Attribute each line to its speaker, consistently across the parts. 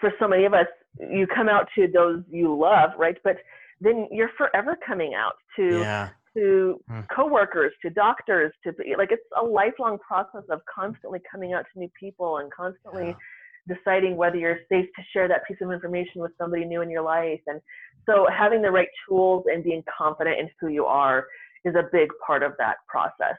Speaker 1: for so many of us, you come out to those you love, right? But then you're forever coming out to
Speaker 2: Yeah.
Speaker 1: to
Speaker 2: Hmm.
Speaker 1: coworkers, to doctors, to like it's a lifelong process of constantly coming out to new people and constantly deciding whether you're safe to share that piece of information with somebody new in your life. And so having the right tools and being confident in who you are is a big part of that process.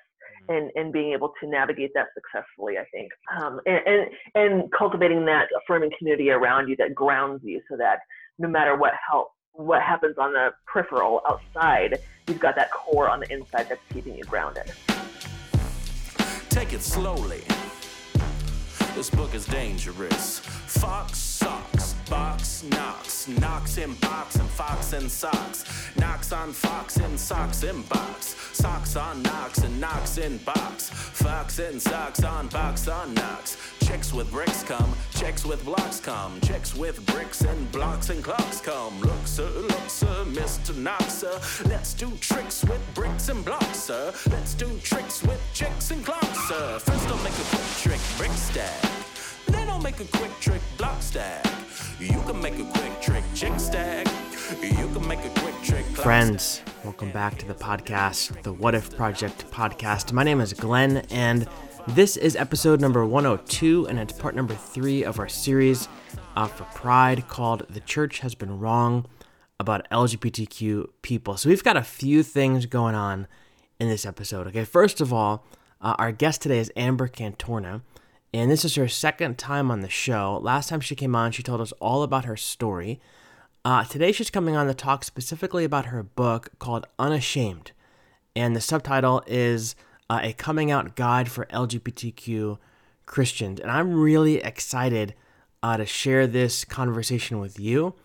Speaker 1: And, and being able to navigate that successfully, I think, um, and, and and cultivating that affirming community around you that grounds you, so that no matter what help what happens on the peripheral outside, you've got that core on the inside that's keeping you grounded.
Speaker 3: Take it slowly. This book is dangerous. Fox socks, box knocks, knocks in box and fox in socks, knocks on fox in socks in box, socks on knocks and knocks in box, fox in socks on box on knocks. Chicks with bricks come, chicks with blocks come, chicks with bricks and blocks and clocks come. Look, sir, look, sir, Mr. Knox, sir. Let's do tricks with bricks and blocks, sir. Let's do tricks with chicks and clocks, sir. First, I'll make a quick trick, brick stack. Then I'll make a quick trick, block stack. You can make a quick trick, chick stack. You can make a quick trick,
Speaker 2: Friends, welcome back to the podcast, the What If Project podcast. My name is Glenn, and this is episode number 102, and it's part number three of our series uh, for Pride called The Church Has Been Wrong about LGBTQ people. So we've got a few things going on in this episode. Okay, first of all, uh, our guest today is Amber Cantorna, and this is her second time on the show. Last time she came on, she told us all about her story. Uh, today, she's coming on to talk specifically about her book called Unashamed, and the subtitle is uh, A Coming Out Guide for LGBTQ Christians. And I'm really excited uh, to share this conversation with you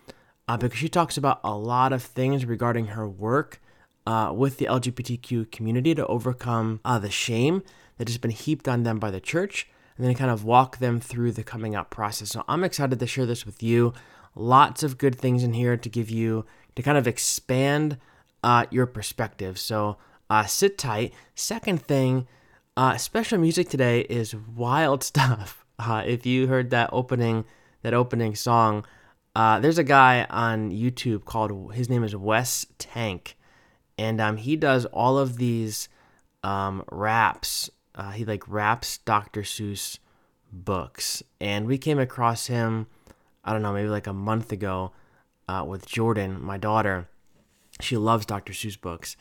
Speaker 2: uh, because she talks about a lot of things regarding her work uh, with the LGBTQ community to overcome uh, the shame that has been heaped on them by the church and then kind of walk them through the coming out process. So I'm excited to share this with you. Lots of good things in here to give you to kind of expand uh, your perspective. So uh, sit tight. Second thing, uh, special music today is wild stuff. Uh, if you heard that opening, that opening song, uh, there's a guy on YouTube called his name is Wes Tank, and um, he does all of these um, raps. Uh, he like raps Dr. Seuss books, and we came across him. I don't know, maybe like a month ago, uh, with Jordan, my daughter. She loves Dr. Seuss books,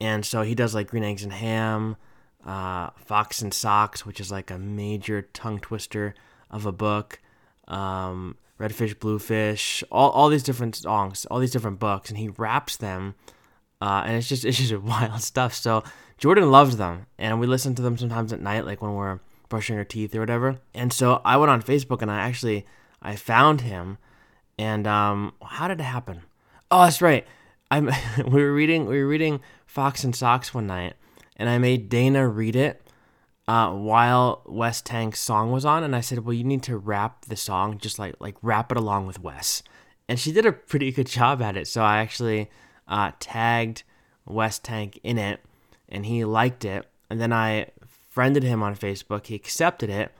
Speaker 2: and so he does like Green Eggs and Ham, uh, Fox and Socks, which is like a major tongue twister of a book. Um, Redfish, Bluefish, all, all these different songs, all these different books, and he raps them, uh, and it's just it's just wild stuff. So Jordan loves them, and we listen to them sometimes at night, like when we're brushing our teeth or whatever. And so I went on Facebook and I actually I found him, and um, how did it happen? Oh, that's right. I'm we were reading we were reading Fox and Socks one night, and I made Dana read it uh, while Wes Tank's song was on, and I said, "Well, you need to rap the song, just like like rap it along with Wes." And she did a pretty good job at it. So I actually uh, tagged Wes Tank in it, and he liked it. And then I friended him on Facebook. He accepted it,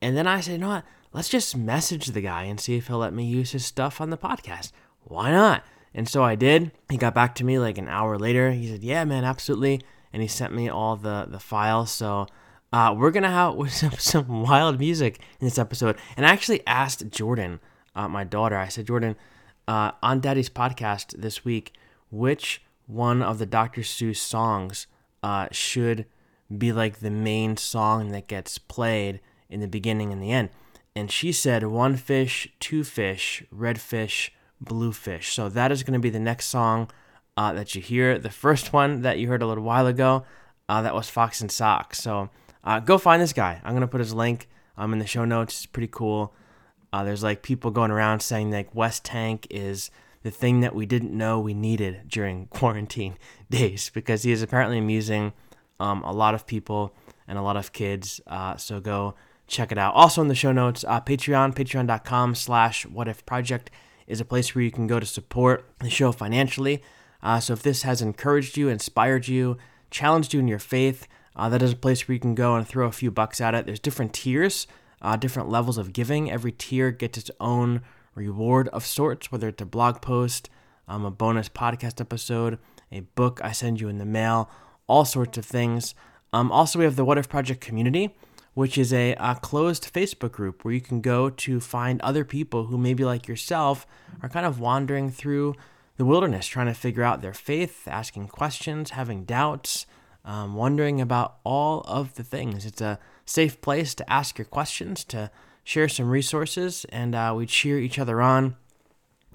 Speaker 2: and then I said, "You know what? Let's just message the guy and see if he'll let me use his stuff on the podcast. Why not?" And so I did. He got back to me like an hour later. He said, "Yeah, man, absolutely." And he sent me all the the files. So uh, we're gonna have some, some wild music in this episode. And I actually asked Jordan, uh, my daughter. I said, Jordan, uh, on Daddy's podcast this week, which one of the Dr. Seuss songs uh, should be like the main song that gets played in the beginning and the end? And she said, "One fish, two fish, red fish." blue fish. So that is going to be the next song uh, that you hear. The first one that you heard a little while ago, uh, that was Fox and Socks. So uh, go find this guy. I'm going to put his link um, in the show notes. It's pretty cool. Uh, there's like people going around saying like Wes Tank is the thing that we didn't know we needed during quarantine days because he is apparently amusing um, a lot of people and a lot of kids. Uh, so go check it out. Also in the show notes, uh, Patreon, patreon.com slash what if project is a place where you can go to support the show financially. Uh, so if this has encouraged you, inspired you, challenged you in your faith, uh, that is a place where you can go and throw a few bucks at it. There's different tiers uh, different levels of giving. Every tier gets its own reward of sorts, whether it's a blog post, um, a bonus podcast episode, a book I send you in the mail, all sorts of things. Um, also, we have the What If Project community, which is a, a, closed Facebook group where you can go to find other people who, maybe like yourself, are kind of wandering through the wilderness, trying to figure out their faith, asking questions, having doubts, um, wondering about all of the things. It's a safe place to ask your questions, to share some resources, and uh, we cheer each other on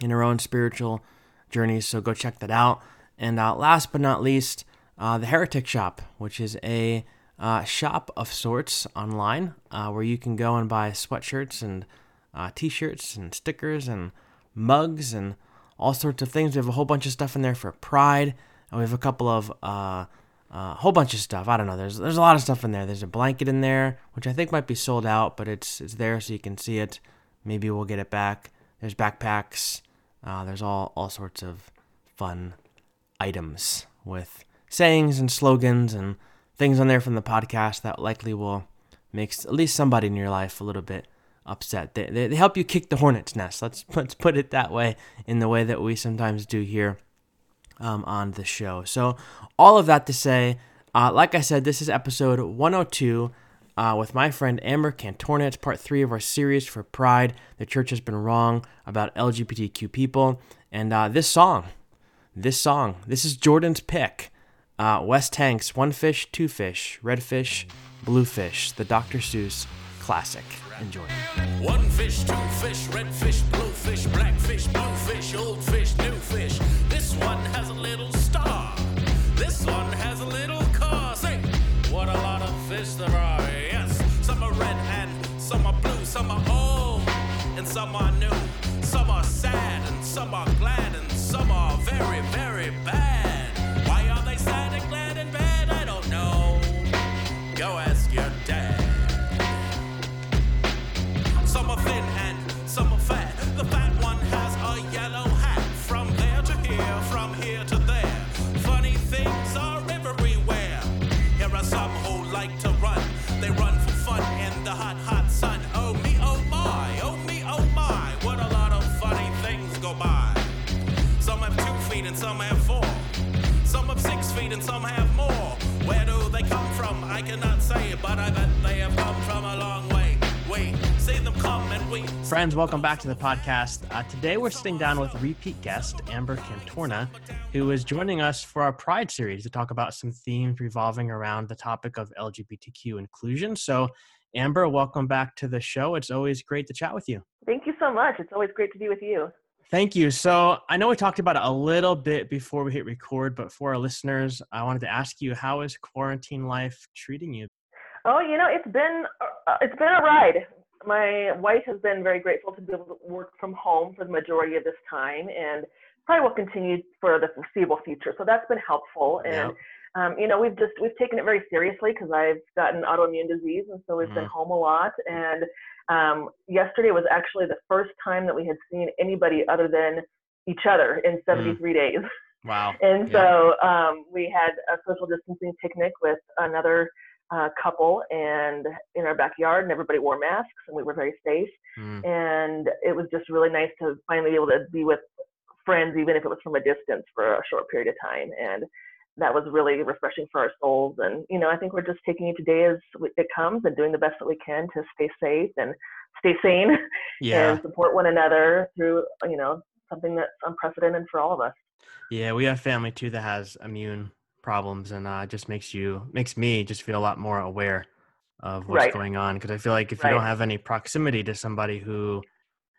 Speaker 2: in our own spiritual journeys. So go check that out. And uh, last but not least, uh, the Heretic Shop, which is a uh, shop of sorts online uh, where you can go and buy sweatshirts and uh, t shirts and stickers and mugs and all sorts of things. We have a whole bunch of stuff in there for Pride. And we have a couple of a uh, whole bunch of stuff. I don't know. There's there's a lot of stuff in there. There's a blanket in there, which I think might be sold out, but it's it's there so you can see it. Maybe we'll get it back. There's backpacks. Uh, there's all all sorts of fun items with sayings and slogans and things on there from the podcast that likely will make at least somebody in your life a little bit upset. They, they, they help you kick the hornet's nest. Let's let's put it that way in the way that we sometimes do here um, on the show. So, all of that to say, uh, like I said, this is episode 102 uh, with my friend Amber Cantorna. It's part three of our series for Pride. The church has been wrong about LGBTQ people. And uh, this song, this song, this is Jordan's pick. Uh, Wes Tank's, One Fish, Two Fish, Red Fish, Blue Fish, the Dr. Seuss classic. Enjoy.
Speaker 3: One fish, two fish, red fish, blue fish, black fish, blue fish, old fish, new fish. One has a little star. This one has a little car. Say, what a lot of fish there are. Yes, some are red and some are blue, some are old and some are new. Some are sad and some are glad and some are very, very bad. And some have more. Where do they come from? I cannot say, but I bet they have come from a long way. Wait, see them come and we.
Speaker 2: Friends, welcome back to the podcast. Uh, today we're sitting down with repeat guest Amber Cantorna, who is joining us for our Pride series to talk about some themes revolving around the topic of LGBTQ inclusion. So, Amber, welcome back to the show. It's always great to chat with you.
Speaker 1: Thank you so much. It's always great to be with you.
Speaker 2: Thank you. So I know we talked about it a little bit before we hit record, but for our listeners, I wanted to ask you, how is quarantine life treating you?
Speaker 1: Oh, you know, it's been uh, it's been a ride. My wife has been very grateful to be able to work from home for the majority of this time, and probably will continue for the foreseeable future. So that's been helpful. And
Speaker 2: Yeah.
Speaker 1: um, you know, we've just we've taken it very seriously because I've gotten autoimmune disease, and so we've been
Speaker 2: Mhm.
Speaker 1: home a lot. And um, yesterday was actually the first time that we had seen anybody other than each other in 73 days.
Speaker 2: Wow.
Speaker 1: And
Speaker 2: Yeah.
Speaker 1: so um, we had a social distancing picnic with another uh, couple and in our backyard, and everybody wore masks, and we were very safe.
Speaker 2: Mm.
Speaker 1: And it was just really nice to finally be able to be with friends, even if it was from a distance for a short period of time. And that was really refreshing for our souls. And you know, I think we're just taking it today as it comes and doing the best that we can to stay safe and stay sane
Speaker 2: Yeah.
Speaker 1: and support one another through you know something that's unprecedented for all of us.
Speaker 2: Yeah. We have family too that has immune problems, and uh, it just makes you, makes me just feel a lot more aware of what's
Speaker 1: Right.
Speaker 2: going on. Because I feel like if you don't have any proximity to somebody who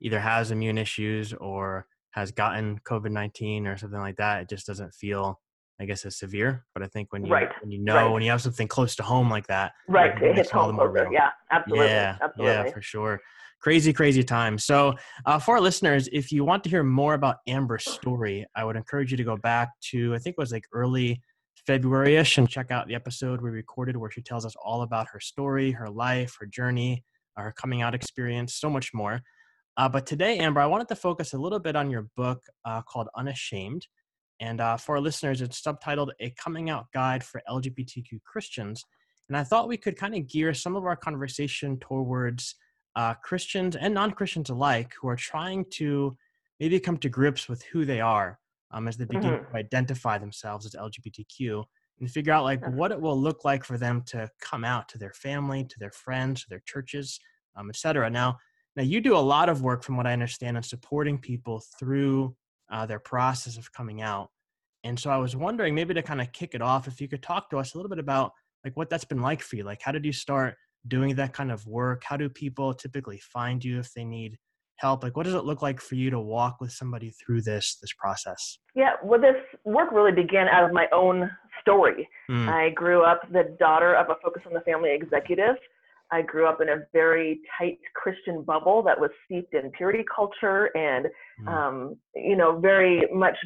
Speaker 2: either has immune issues or has gotten COVID 19 or something like that, it just doesn't feel, I guess, as severe. But I think when you,
Speaker 1: Right.
Speaker 2: when you know,
Speaker 1: Right.
Speaker 2: when you have something close to home like that,
Speaker 1: Right,
Speaker 2: it
Speaker 1: it hits
Speaker 2: all the
Speaker 1: home
Speaker 2: more
Speaker 1: closer.
Speaker 2: real.
Speaker 1: Yeah, absolutely,
Speaker 2: Yeah,
Speaker 1: absolutely.
Speaker 2: yeah, for sure. Crazy, crazy time. So, uh, for our listeners, if you want to hear more about Amber's story, I would encourage you to go back to I think it was like early February-ish and check out the episode we recorded where she tells us all about her story, her life, her journey, uh, her coming out experience, so much more. Uh, but today, Amber, I wanted to focus a little bit on your book uh, called Unashamed. And uh, for our listeners, it's subtitled A Coming Out Guide for LGBTQ Christians. And I thought we could kind of gear some of our conversation towards
Speaker 4: uh, Christians and non Christians alike who are trying to maybe come to grips with who they are um, as they begin
Speaker 1: Mhm.
Speaker 4: to identify themselves as LGBTQ and figure out like what it will look like for them to come out to their family, to their friends, to their churches, um, etc. Now, now you do a lot of work, from what I understand, in supporting people through uh, their process of coming out. And so I was wondering, maybe to kind of kick it off, if you could talk to us a little bit about like what that's been like for you. Like, how did you start doing that kind of work? How do people typically find you if they need help? Like, what does it look like for you to walk with somebody through this this process?
Speaker 1: Yeah, well, this work really began out of my own story.
Speaker 4: Mm,
Speaker 1: I grew up the daughter of a Focus on the Family executive. I grew up in a very tight Christian bubble that was steeped in purity culture and,
Speaker 4: mm,
Speaker 1: um, you know, very much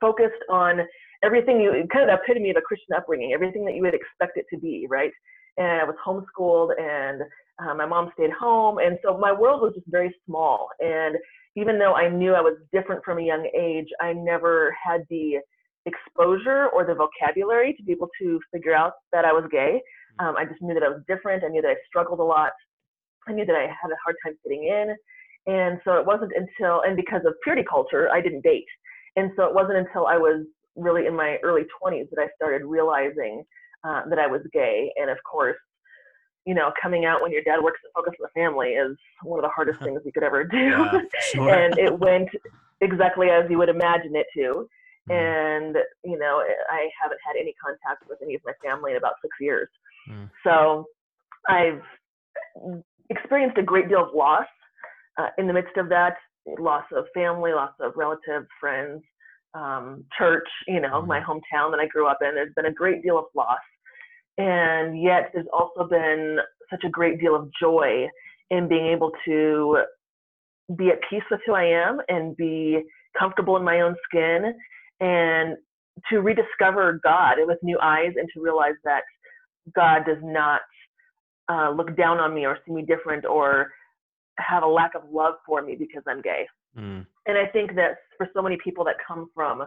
Speaker 1: focused on everything you kind of the epitome of a Christian upbringing, everything that you would expect it to be, right? And I was homeschooled, and uh, my mom stayed home, and so my world was just very small. And even though I knew I was different from a young age, I never had the exposure or the vocabulary to be able to figure out that I was gay. Um, I just knew that I was different. I knew that I struggled a lot. I knew that I had a hard time fitting in. And so it wasn't until, and because of purity culture, I didn't date. And so it wasn't until I was really in my early 20s that I started realizing uh, that I was gay. And of course, you know, coming out when your dad works at Focus on the Family is one of the hardest things you could ever do.
Speaker 4: yeah, sure.
Speaker 1: and it went exactly as you would imagine it to.
Speaker 4: Mm,
Speaker 1: And, you know, I haven't had any contact with any of my family in about six years.
Speaker 4: Mm.
Speaker 1: So I've experienced a great deal of loss uh, in the midst of that loss of family, loss of relatives, friends, um, church, you know,
Speaker 4: Mhm.
Speaker 1: my hometown that I grew up in. There's been a great deal of loss. And yet there's also been such a great deal of joy in being able to be at peace with who I am and be comfortable in my own skin and to rediscover God with new eyes and to realize that God does not uh, look down on me or see me different or have a lack of love for me because I'm gay.
Speaker 4: mm,
Speaker 1: And I think that for so many people that come from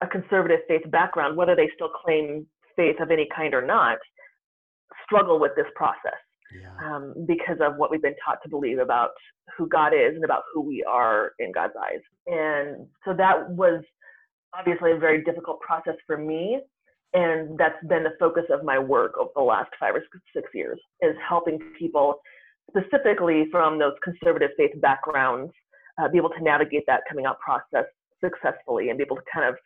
Speaker 1: a conservative faith background, whether they still claim faith of any kind or not, struggle with this process
Speaker 4: yeah.
Speaker 1: um, because of what we've been taught to believe about who God is and about who we are in God's eyes. And so that was obviously a very difficult process for me. And that's been the focus of my work over the last five or six years is helping people specifically from those conservative faith backgrounds uh, be able to navigate that coming out process successfully and be able to kind of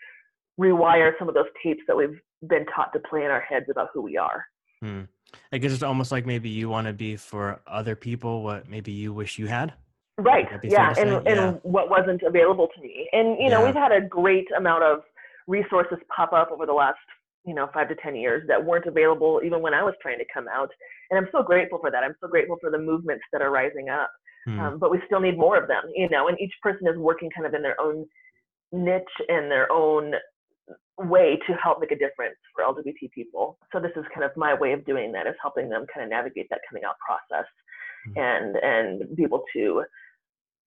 Speaker 1: rewire some of those tapes that we've been taught to play in our heads about who we are.
Speaker 4: Mm. I guess it's almost like maybe you want to be for other people what maybe you wish you had.
Speaker 1: Right.
Speaker 4: Would that be fair
Speaker 1: Yeah. And, and
Speaker 4: Yeah.
Speaker 1: what wasn't available to me. And, you know,
Speaker 4: Yeah.
Speaker 1: we've had a great amount of resources pop up over the last, you know, five to 10 years that weren't available even when I was trying to come out. And I'm so grateful for that. I'm so grateful for the movements that are rising up.
Speaker 4: Mm,
Speaker 1: Um, but we still need more of them, you know, and each person is working kind of in their own niche and their own way to help make a difference for LGBT people. So this is kind of my way of doing that is helping them kind of navigate that coming out process
Speaker 4: Mhm.
Speaker 1: and and be able to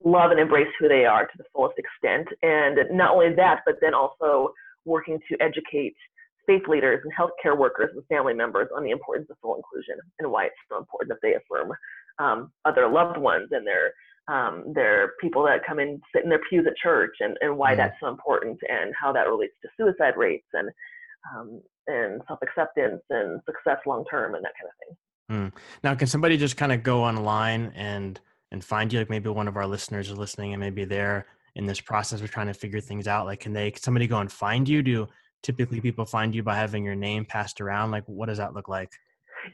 Speaker 1: love and embrace who they are to the fullest extent. And not only that, but then also working to educate faith leaders and healthcare workers and family members on the importance of full inclusion and why it's so important that they affirm um, other loved ones and their um, their people that come and sit in their pews at church and, and why
Speaker 4: Mm.
Speaker 1: that's so important and how that relates to suicide rates and um, and self acceptance and success long term and that kind of thing.
Speaker 4: mm. Now, can somebody just kind of go online and and find you? Like maybe one of our listeners is listening, and maybe they're in this process of trying to figure things out. Like, can they? Can somebody go and find you? Do typically people find you by having your name passed around? Like, what does that look like?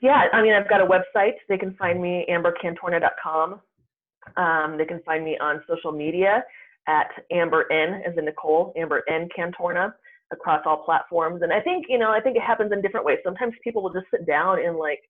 Speaker 1: Yeah, I mean, I've got a website. They can find me ambercantorna.com. Um, they can find me on social media at Amber N, as in Nicole, Amber N Cantorna, across all platforms. And I think, you know, I think it happens in different ways. Sometimes people will just sit down and like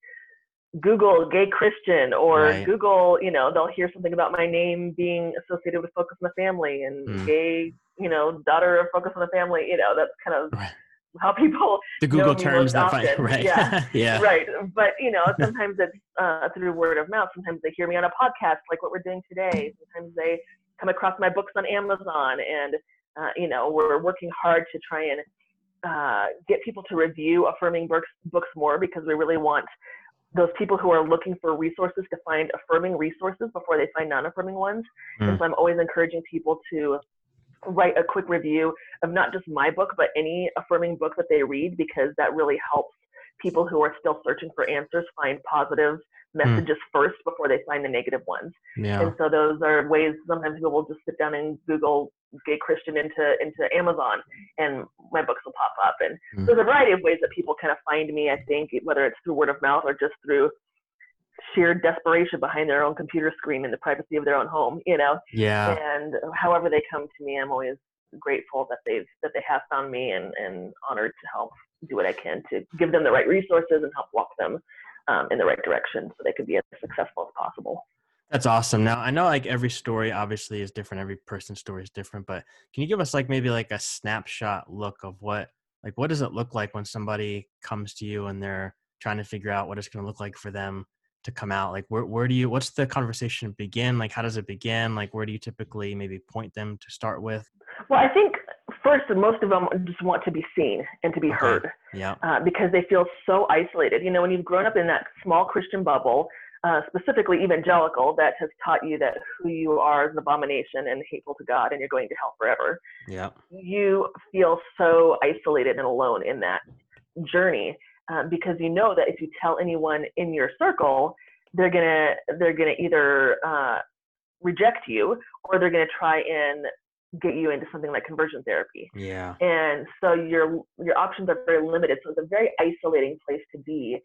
Speaker 1: Google gay Christian or
Speaker 4: Right.
Speaker 1: Google, you know, they'll hear something about my name being associated with Focus on the Family and
Speaker 4: Mm.
Speaker 1: gay, you know, daughter of Focus on the Family. You know, that's kind of
Speaker 4: Right.
Speaker 1: how people
Speaker 4: The Google terms that find
Speaker 1: often.
Speaker 4: right.
Speaker 1: Yeah.
Speaker 4: yeah.
Speaker 1: Right. But you know, sometimes it's uh, through word of mouth. Sometimes they hear me on a podcast like what we're doing today. Sometimes they come across my books on Amazon, and uh, you know, we're working hard to try and uh, get people to review affirming books books more because we really want those people who are looking for resources to find affirming resources before they find non-affirming ones. Mm. And so I'm always encouraging people to write a quick review of not just my book, but any affirming book that they read, because that really helps people who are still searching for answers find positive. Messages mm. first before they find the negative ones. Yeah. And so those are ways sometimes people will just sit down and Google gay Christian into into Amazon and my books will pop up. And mm. there's a variety of ways that people kind of find me, I think, whether it's through word of mouth or just through sheer desperation behind their own computer screen in the privacy of their own home, you know?
Speaker 2: Yeah.
Speaker 1: And however they come to me, I'm always grateful that they've that they have found me and, and honored to help do what I can to give them the right resources and help walk them um, in the right direction so they could be as successful as possible.
Speaker 2: That's awesome. Now I know like every story obviously is different. Every person's story is different, but can you give us like maybe like a snapshot look of what like what does it look like when somebody comes to you and they're trying to figure out what it's going to look like for them to come out? Like where where do you what's the conversation begin? Like how does it begin? Like where do you typically maybe point them to start with?
Speaker 1: Well, I think first most of them just want to be seen and to be okay. heard.
Speaker 2: Yeah.
Speaker 1: Uh, because they feel so isolated. You know, when you've grown up in that small Christian bubble, uh, specifically evangelical, that has taught you that who you are is an abomination and hateful to God, and you're going to hell forever.
Speaker 2: Yeah.
Speaker 1: You feel so isolated and alone in that journey um, because you know that if you tell anyone in your circle, they're gonna they're gonna either uh, reject you or they're gonna try and get you into something like conversion therapy.
Speaker 2: Yeah.
Speaker 1: And so your your options are very limited. So it's a very isolating place to be,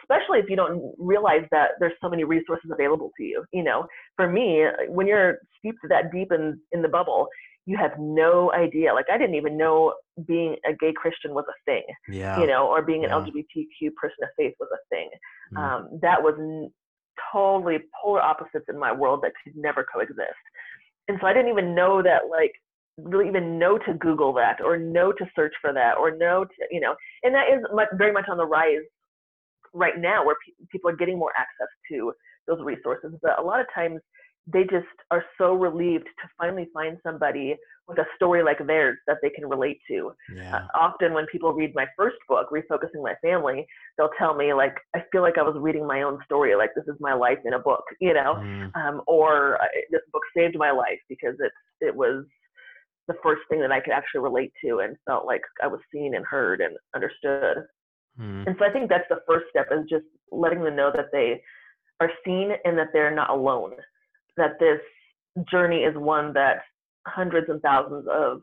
Speaker 1: especially if you don't realize that there's so many resources available to you. You know, for me, when you're steeped that deep in in the bubble, you have no idea. Like I didn't even know being a gay Christian was a thing.
Speaker 2: Yeah.
Speaker 1: You know, or being an yeah. LGBTQ person of faith was a thing. Mm. Um, that was n- totally polar opposites in my world that could never coexist and so I didn't even know that like really even know to Google that or know to search for that or know to you know, and that is much, very much on the rise right now where pe- people are getting more access to those resources. But a lot of times they just are so relieved to finally find somebody with a story like theirs that they can relate to.
Speaker 2: Yeah. Uh,
Speaker 1: often when people read my first book, Refocusing My Family, they'll tell me like, I feel like I was reading my own story, like this is my life in a book, you know, mm. um, or uh, this book saved my life because it it was the first thing that I could actually relate to and felt like I was seen and heard and understood. Mm. And so I think that's the first step is just letting them know that they are seen and that they're not alone, that this journey is one that hundreds and thousands of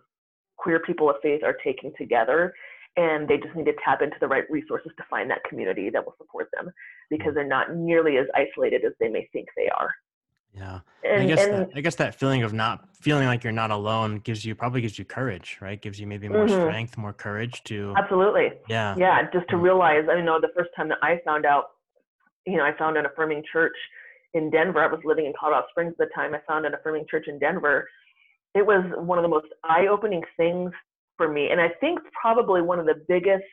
Speaker 1: queer people of faith are taking together and they just need to tap into the right resources to find that community that will support them because they're not nearly as isolated as they may think they are.
Speaker 2: Yeah. And, I guess and, that, I guess that feeling of not feeling like you're not alone gives you probably gives you courage right? Gives you maybe more mm-hmm. strength more courage to
Speaker 1: absolutely.
Speaker 2: Yeah.
Speaker 1: Yeah just to realize I know the first time that I found out you know I found an affirming church in Denver I was living in Colorado Springs at the time I found an affirming church in Denver it was one of the most eye-opening things for me and i think probably one of the biggest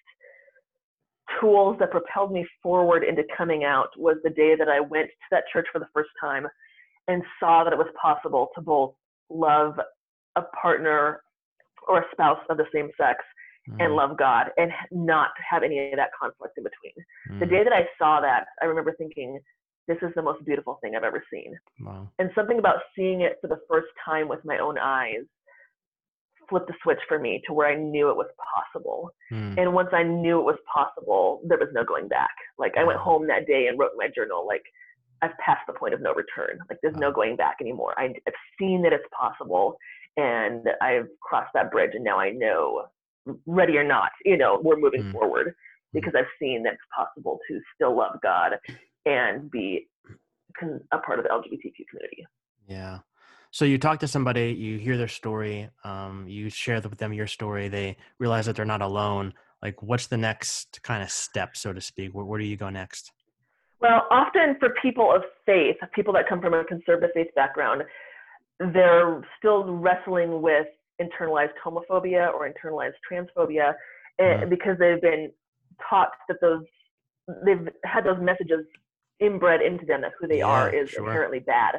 Speaker 1: tools that propelled me forward into coming out was the day that i went to that church for the first time and saw that it was possible to both love a partner or a spouse of the same sex mm. and love god and not have any of that conflict in between mm. the day that i saw that i remember thinking this is the most beautiful thing I've ever seen.
Speaker 2: Wow.
Speaker 1: And something about seeing it for the first time with my own eyes flipped the switch for me to where I knew it was possible. Mm. And once I knew it was possible, there was no going back. Like I went home that day and wrote in my journal, like, I've passed the point of no return. Like there's wow. no going back anymore. I, have seen that it's possible and I've crossed that bridge and now I know, ready or not, you know, we're moving mm. forward hmm. because I've seen that it's possible to still love God and be a part of the LGBTQ community.
Speaker 2: Yeah. So you talk to somebody, you hear their story, um, you share with them your story. They realize that they're not alone. Like, what's the next kind of step, so to speak? Where, where do you go next?
Speaker 1: Well, often for people of faith, people that come from a conservative faith background, they're still wrestling with internalized homophobia or internalized transphobia mm. because they've been taught that those they've had those messages inbred into them that who they yeah, are is sure. inherently bad.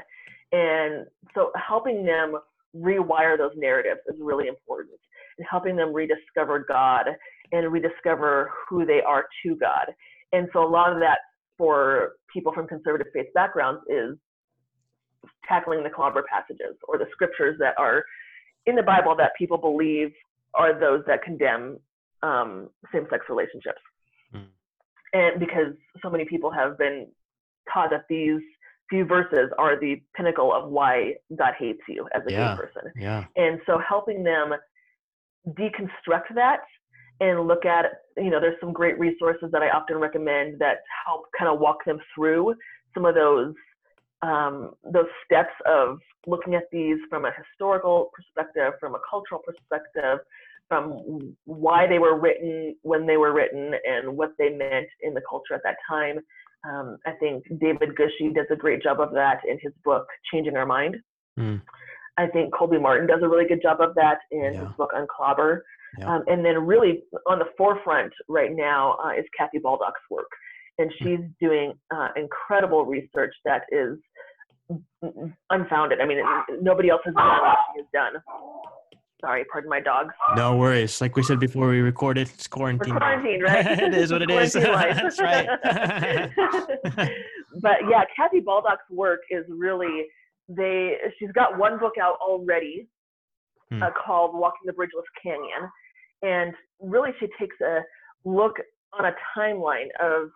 Speaker 1: And so helping them rewire those narratives is really important and helping them rediscover God and rediscover who they are to God. And so a lot of that for people from conservative faith backgrounds is tackling the clobber passages or the scriptures that are in the Bible that people believe are those that condemn um, same-sex relationships. Mm. And because so many people have been taught that these few verses are the pinnacle of why God hates you as a
Speaker 2: yeah.
Speaker 1: gay person.
Speaker 2: Yeah.
Speaker 1: And so helping them deconstruct that and look at, you know, there's some great resources that I often recommend that help kind of walk them through some of those um, those steps of looking at these from a historical perspective, from a cultural perspective, from why they were written, when they were written, and what they meant in the culture at that time. Um, I think David Gushee does a great job of that in his book, Changing Our Mind. Mm. I think Colby Martin does a really good job of that in yeah. his book Unclobber. Yeah. Um, and then, really, on the forefront right now uh, is Kathy Baldock's work. And she's doing uh, incredible research that is unfounded. I mean, nobody else has done what she has done. Sorry, pardon my dogs.
Speaker 2: No worries. Like we said before we recorded, it's quarantine.
Speaker 1: We're quarantine, right?
Speaker 2: it is what it is. That's right.
Speaker 1: but yeah, Kathy Baldock's work is really they. She's got one book out already hmm. uh, called "Walking the Bridgeless Canyon," and really she takes a look on a timeline of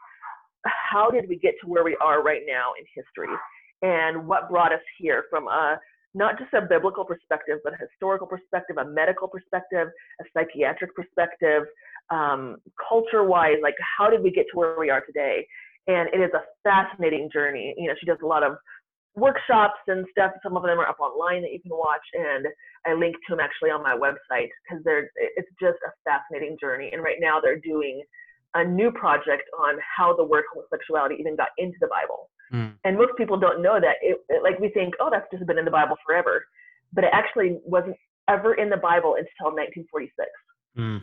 Speaker 1: how did we get to where we are right now in history and what brought us here from a not just a biblical perspective, but a historical perspective, a medical perspective, a psychiatric perspective, um, culture wise, like how did we get to where we are today? And it is a fascinating journey. You know, she does a lot of workshops and stuff. Some of them are up online that you can watch, and I link to them actually on my website because they're it's just a fascinating journey. And right now they're doing a new project on how the word homosexuality even got into the Bible. Mm. And most people don't know that. It, it, like we think, oh, that's just been in the Bible forever, but it actually wasn't ever in the Bible until 1946, mm.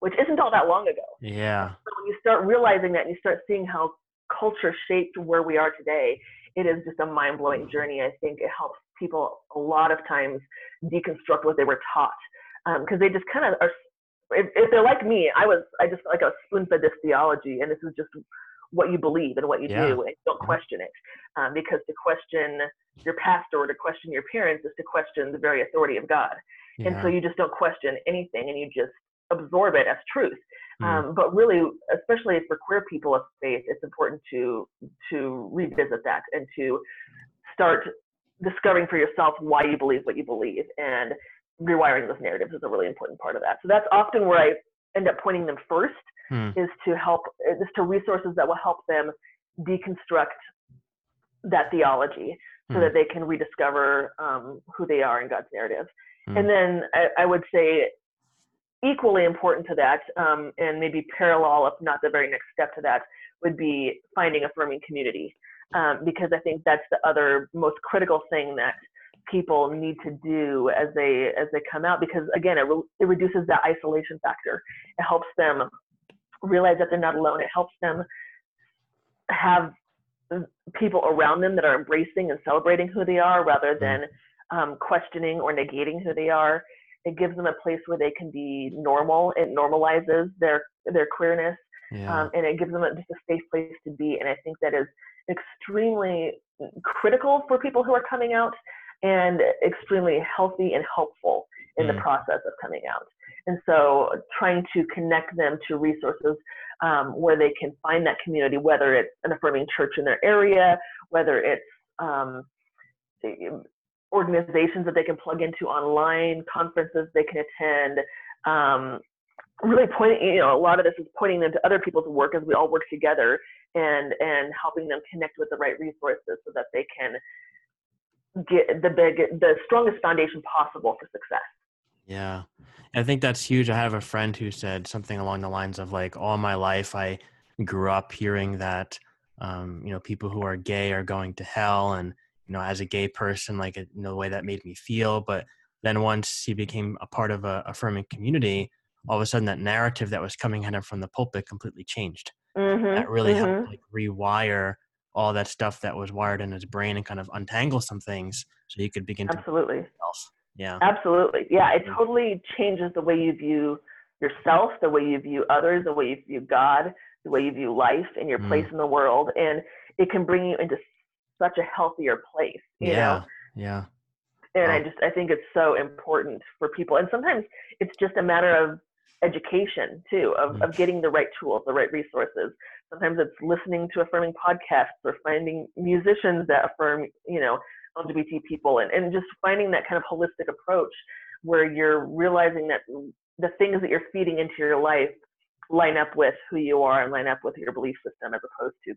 Speaker 1: which isn't all that long ago.
Speaker 2: Yeah.
Speaker 1: So when you start realizing that and you start seeing how culture shaped where we are today, it is just a mind blowing journey. I think it helps people a lot of times deconstruct what they were taught because um, they just kind of are. If, if, they're like me, I was I just like I was spoon fed this theology, and this is just what you believe and what you yeah. do, and don't question it. Um, because to question your pastor or to question your parents is to question the very authority of God. Yeah. And so you just don't question anything, and you just absorb it as truth. Mm. Um, but really, especially for queer people of faith, it's important to to revisit that and to start discovering for yourself why you believe what you believe and rewiring those narratives is a really important part of that. So that's often where I end up pointing them first hmm. is to help is to resources that will help them deconstruct that theology so hmm. that they can rediscover um, who they are in God's narrative. Hmm. And then I, I, would say equally important to that, um, and maybe parallel, if not the very next step to that, would be finding affirming community. Um, because I think that's the other most critical thing that people need to do as they as they come out because again it, re- it reduces that isolation factor. It helps them realize that they're not alone. It helps them have people around them that are embracing and celebrating who they are rather mm-hmm. than um, questioning or negating who they are. It gives them a place where they can be normal. It normalizes their their queerness yeah. um, and it gives them a, just a safe place to be and i think that is extremely critical for people who are coming out and extremely healthy and helpful in mm. the process of coming out. And so trying to connect them to resources um, where they can find that community, whether it's an affirming church in their area, whether it's um, organizations that they can plug into online, conferences they can attend. Um, really pointing, you know, a lot of this is pointing them to other people's work as we all work together and and helping them connect with the right resources so that they can get the big the strongest foundation possible for success.
Speaker 2: Yeah. I think that's huge. I have a friend who said something along the lines of like all my life i grew up hearing that um, you know people who are gay are going to hell and you know as a gay person like you know the way that made me feel. But then once he became a part of a affirming community all of a sudden that narrative that was coming kind of from the pulpit completely changed. Mm-hmm, that really mm-hmm. helped like rewire all that stuff that was wired in his brain and kind of untangle some things so he could begin
Speaker 1: to
Speaker 2: absolutely yeah
Speaker 1: absolutely yeah it totally changes the way you view yourself the way you view others the way you view god the way you view life and your
Speaker 2: Mm.
Speaker 1: place in the world, and it can bring you into such a healthier place. You
Speaker 2: yeah.
Speaker 1: know,
Speaker 2: Yeah.
Speaker 1: and I just I think it's so important for people, and sometimes it's just a matter of education too, of, of getting the right tools, the right resources. Sometimes it's listening to affirming podcasts or finding musicians that affirm, you know, LGBT people, and, and just finding that kind of holistic approach where you're realizing that the things that you're feeding into your life line up with who you are and line up with your belief system as opposed to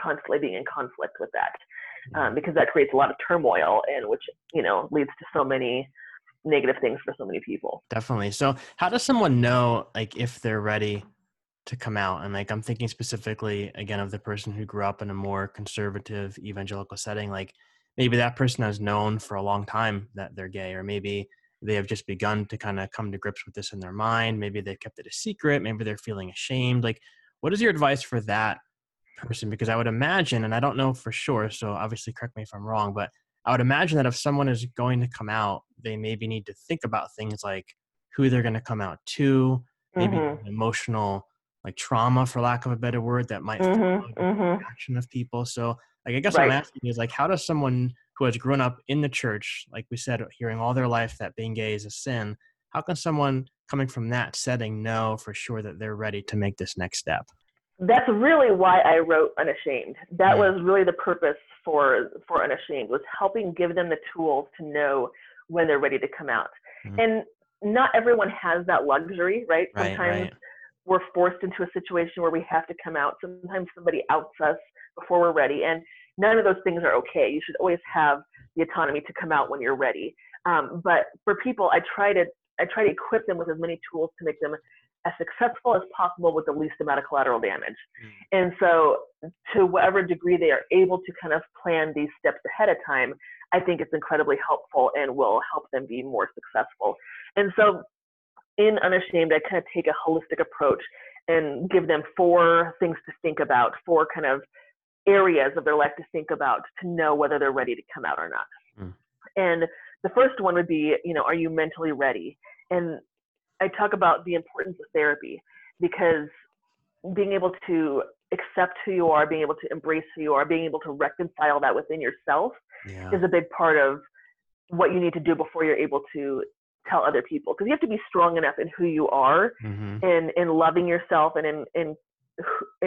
Speaker 1: constantly being in conflict with that um, because that creates a lot of turmoil and which you know leads to so many negative things for so many people
Speaker 2: Definitely. So, how does someone know like if they're ready to come out? And like I'm thinking specifically again of the person who grew up in a more conservative evangelical setting. Like maybe that person has known for a long time that they're gay, or maybe they have just begun to kind of come to grips with this in their mind. Maybe they've kept it a secret. Maybe they're feeling ashamed. Like, what is your advice for that person? Because I would imagine, and I don't know for sure, so obviously correct me if I'm wrong, but I would imagine that if someone is going to come out, they maybe need to think about things like who they're going to come out to, maybe
Speaker 1: Mhm.
Speaker 2: emotional like trauma, for lack of a better word, that might follow
Speaker 1: Mhm,
Speaker 2: the
Speaker 1: mhm.
Speaker 2: reaction of people. So, like, I guess what I'm asking is like, how does someone who has grown up in the church, like we said, hearing all their life that being gay is a sin, how can someone coming from that setting know for sure that they're ready to make this next step?
Speaker 1: that's really why i wrote unashamed that
Speaker 2: Mm.
Speaker 1: was really the purpose for for unashamed was helping give them the tools to know when they're ready to come out
Speaker 2: Mhm.
Speaker 1: and not everyone has that luxury right
Speaker 2: Right,
Speaker 1: sometimes
Speaker 2: right.
Speaker 1: we're forced into a situation where we have to come out. Sometimes somebody outs us before we're ready, and none of those things are okay. You should always have the autonomy to come out when you're ready. Um, but for people, I try to I try to equip them with as many tools to make them as successful as possible with the least amount of collateral damage.
Speaker 2: Mm.
Speaker 1: And so, to whatever degree they are able to kind of plan these steps ahead of time, I think it's incredibly helpful and will help them be more successful. And so, in Unashamed, I kind of take a holistic approach and give them four things to think about, four kind of areas of their life to think about to know whether they're ready to come out or not.
Speaker 2: Mm.
Speaker 1: And the first one would be, you know, are you mentally ready? And I talk about the importance of therapy because being able to accept who you are, being able to embrace who you are, being able to reconcile that within yourself
Speaker 2: Yeah.
Speaker 1: is a big part of what you need to do before you're able to tell other people because you have to be strong enough in who you are
Speaker 2: hmm
Speaker 1: in in loving yourself and in in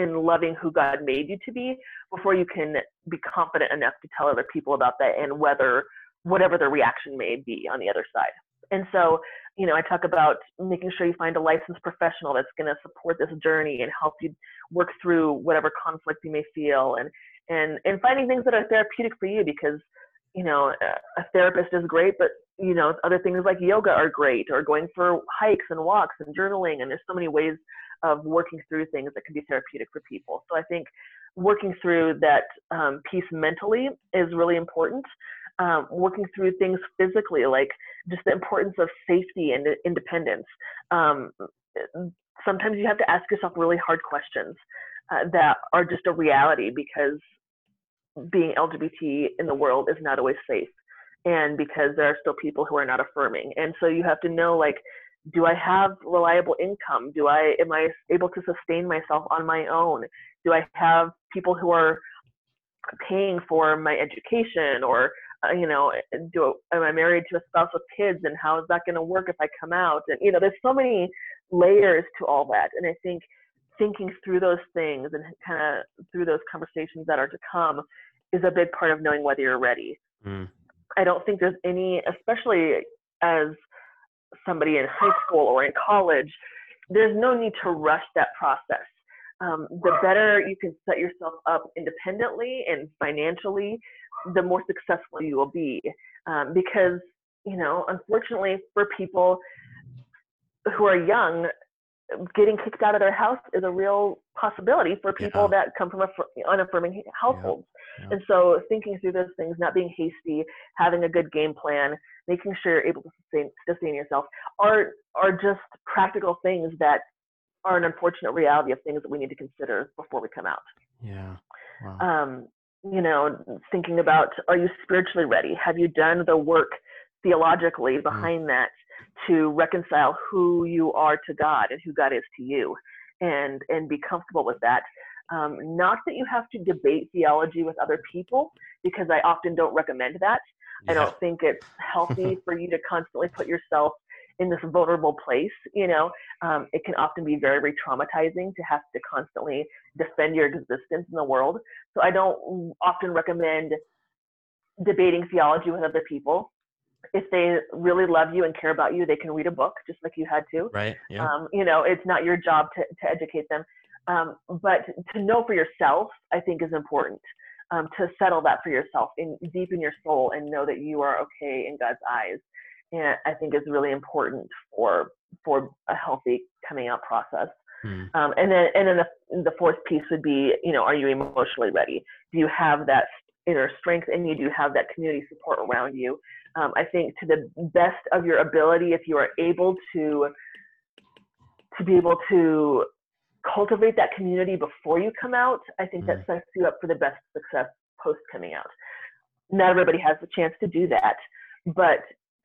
Speaker 1: in loving who God made you to be before you can be confident enough to tell other people about that and whether whatever the reaction may be on the other side. And so, you know, I talk about making sure you find a licensed professional that's going to support this journey and help you work through whatever conflict you may feel and and and finding things that are therapeutic for you because you know a- therapist is great but you know other things like yoga are great or going for hikes and walks and journaling and there's so many ways of working through things that can be therapeutic for people. So i think working through that um, piece mentally is really important um, working through things physically like just the importance of safety and independence. Um, sometimes you have to ask yourself really hard questions uh, that are just a reality because being LGBT in the world is not always safe and because there are still people who are not affirming. And so you have to know like do i have reliable income? Do i am i able to sustain myself on my own? Do i have people who are paying for my education or you know do am i married to a spouse with kids and how is that going to work if i come out and you know there's so many layers to all that and i think thinking through those things and kind of through those conversations that are to come is a big part of knowing whether you're ready
Speaker 2: Mm.
Speaker 1: I don't think there's any, especially as somebody in high school or in college, there's no need to rush that process. Um, the better you can set yourself up independently and financially, the more successful you will be. Um, because, you know, unfortunately for people who are young, getting kicked out of their house is a real possibility for people
Speaker 2: Yeah.
Speaker 1: that come from affir- unaffirming households.
Speaker 2: Yeah.
Speaker 1: And so thinking through those things, not being hasty, having a good game plan, making sure you're able to sustain, sustain yourself are are just practical things that are an unfortunate reality of things that we need to consider before we come out.
Speaker 2: Yeah. Wow.
Speaker 1: Um, you know, thinking about are you spiritually ready? Have you done the work theologically behind that to reconcile who you are to God and who God is to you? and and be comfortable with that. Um, not that you have to debate theology with other people, because I often don't recommend that. Yeah. I don't think it's healthy for you to constantly put yourself in this vulnerable place. You know, um, it can often be very very traumatizing to have to constantly defend your existence in the world. So I don't often recommend debating theology with other people. If they really love you and care about you, they can read a book just like you had to.
Speaker 2: Right. Yeah.
Speaker 1: Um, you know, it's not your job to, to educate them. Um, but to know for yourself, I think is important. Um, to settle that for yourself in deep in your soul and know that you are okay in God's eyes, and I think is really important for for a healthy coming out process. Hmm. Um, and then and then the, the fourth piece would be, you know, are you emotionally ready? Do you have that inner strength and you do have that community support around you? Um, I think to the best of your ability, if you are able to to be able to cultivate that community before you come out, I think mm-hmm. that sets you up for the best success post coming out. Not everybody has the chance to do that, but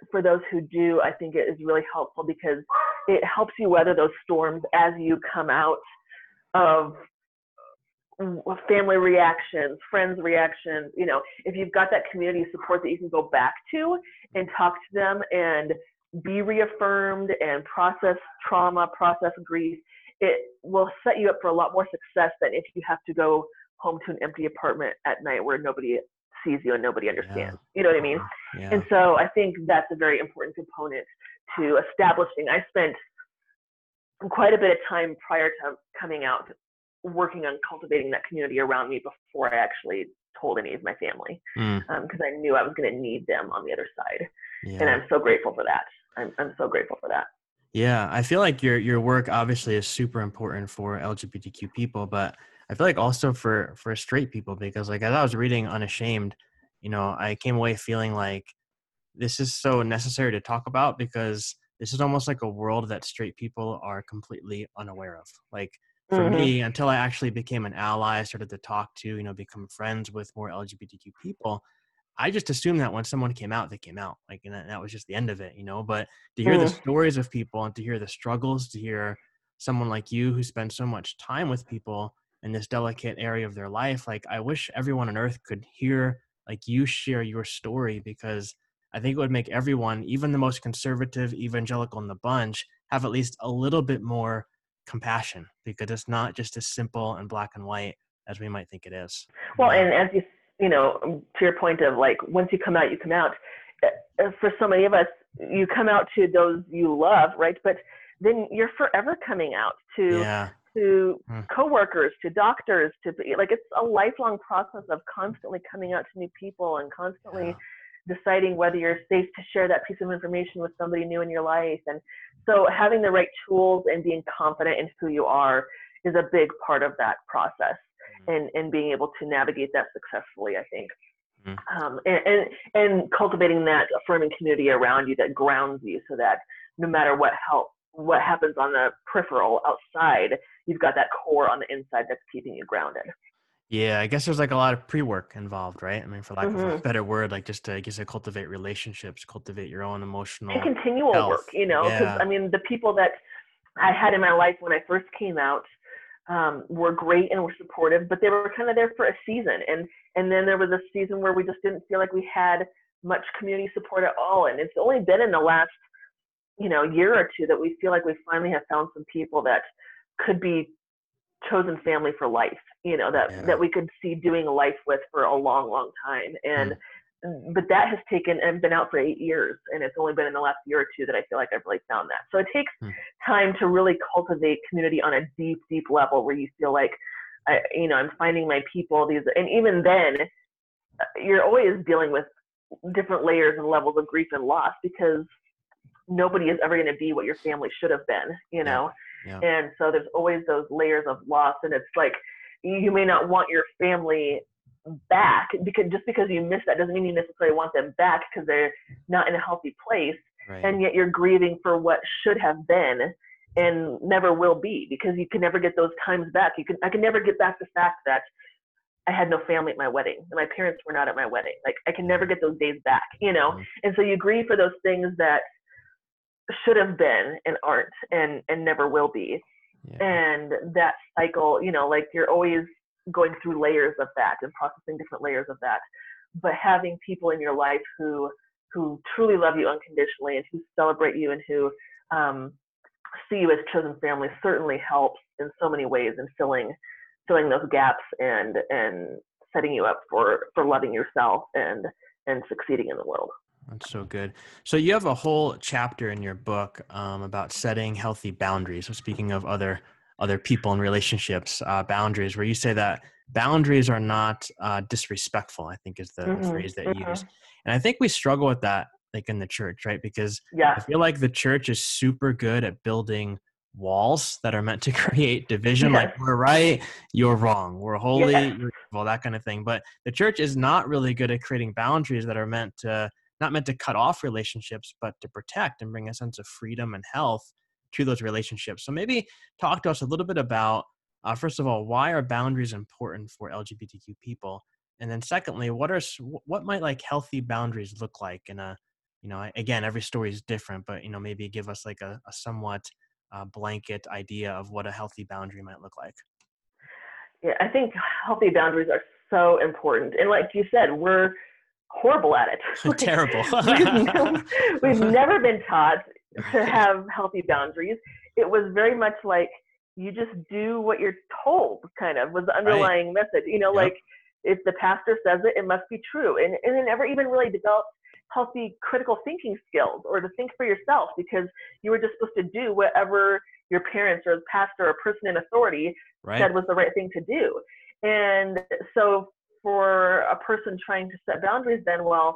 Speaker 1: for those who do, I think it is really helpful because it helps you weather those storms as you come out of family reactions, friends reactions. You know, if you've got that community support that you can go back to and talk to them and be reaffirmed and process trauma, process grief, it will set you up for a lot more success than if you have to go home to an empty apartment at night where nobody sees you and nobody understands. Yeah. You know what I mean? Yeah. And so I think that's a very important component to establishing. I spent quite a bit of time prior to coming out working on cultivating that community around me before I actually told any of my family because mm. um, I knew I was going to need them on the other side. Yeah. And I'm so grateful for that. I'm, I'm so grateful for that.
Speaker 2: Yeah, I feel like your your work obviously is super important for LGBTQ people, but I feel like also for for straight people because like as I was reading Unashamed, you know, I came away feeling like this is so necessary to talk about because this is almost like a world that straight people are completely unaware of. Like for mm-hmm. me, until I actually became an ally, started to talk to, you know, become friends with more LGBTQ people. I just assumed that when someone came out, they came out. Like, and that was just the end of it, you know. But to hear mm. the stories of people and to hear the struggles, to hear someone like you who spends so much time with people in this delicate area of their life, like, I wish everyone on earth could hear, like, you share your story because I think it would make everyone, even the most conservative evangelical in the bunch, have at least a little bit more compassion because it's not just as simple and black and white as we might think it is.
Speaker 1: Well, and as you you know, to your point of like once you come out, you come out. Uh, for so many of us, you come out to those you love, right? But then you're forever coming out to yeah. To mm. coworkers, to doctors, to like it's a lifelong process of constantly coming out to new people and constantly. Yeah deciding whether you're safe to share that piece of information with somebody new in your life. And so having the right tools and being confident in who you are is a big part of that process and and being able to navigate that successfully i think mm-hmm. um, and, and and cultivating that affirming community around you that grounds you so that no matter what help what happens on the peripheral outside you've got that core on the inside that's keeping you grounded
Speaker 2: yeah, I guess there's like a lot of pre-work involved, right? I mean, for lack mm-hmm. of a mm-hmm. better word, like just to, I guess, to cultivate relationships, cultivate your own emotional
Speaker 1: and continual
Speaker 2: health.
Speaker 1: work. You know, because yeah. I mean, the people that I had in my life when I first came out, um, were great and were supportive, but they were kind of there for a season. And and then there was a season where we just didn't feel like we had much community support at all. And it's only been in the last, you know, year or two that we feel like we finally have found some people that could be chosen family for life. You know, that yeah. that we could see doing life with for a long, long time. And mm but that has taken and been out for eight years and it's only been in the last year or two that i feel like i've really found that so it takes hmm. time to really cultivate community on a deep deep level where you feel like I, you know i'm finding my people these and even then uh, you're always dealing with different layers and levels of grief and loss because nobody is ever going to be what your family should have been you know yeah. Yeah. and so there's always those layers of loss and it's like you may not want your family back because just because you miss that doesn't mean you necessarily want them back because they're not in a healthy place right. and yet you're grieving for what should have been and never will be because you can never get those times back you can i can never get back the fact that i had no family at my wedding and my parents were not at my wedding like i can never get those days back you know mm-hmm. and so you grieve for those things that should have been and aren't and and never will be. Yeah. and that cycle you know like you're always going through layers of that and processing different layers of that. But having people in your life who who truly love you unconditionally and who celebrate you and who um, see you as chosen family certainly helps in so many ways in filling filling those gaps and and setting you up for for loving yourself and and succeeding in the world
Speaker 2: that's so good so you have a whole chapter in your book um, about setting healthy boundaries so speaking of other other people and relationships uh, boundaries where you say that boundaries are not uh, disrespectful i think is the, mm-hmm. phrase that you mm-hmm. use and i think we struggle with that like in the church right because
Speaker 1: yeah.
Speaker 2: i feel like the church is super good at building walls that are meant to create division like we're right you're wrong we're holy yeah. you're evil that kind of thing but the church is not really good at creating boundaries that are meant to not meant to cut off relationships but to protect and bring a sense of freedom and health to those relationships so maybe talk to us a little bit about uh, first of all why are boundaries important for lgbtq people and then secondly what are what might like healthy boundaries look like in a you know again every story is different but you know maybe give us like a, a somewhat uh, blanket idea of what a healthy boundary might look like?
Speaker 1: Yeah, I think healthy boundaries are so important. And like you said, we're horrible at it.
Speaker 2: Terrible.
Speaker 1: we've, never, we've never been taught to have healthy boundaries. It was very much like you just do what you're told, kind of, was the underlying right. message. You know, yep. like if the pastor says it, it must be true. And, and it never even really developed healthy critical thinking skills or to think for yourself because you were just supposed to do whatever your parents or the pastor or person in authority right. said was the right thing to do. And so for a person trying to set boundaries, then, well,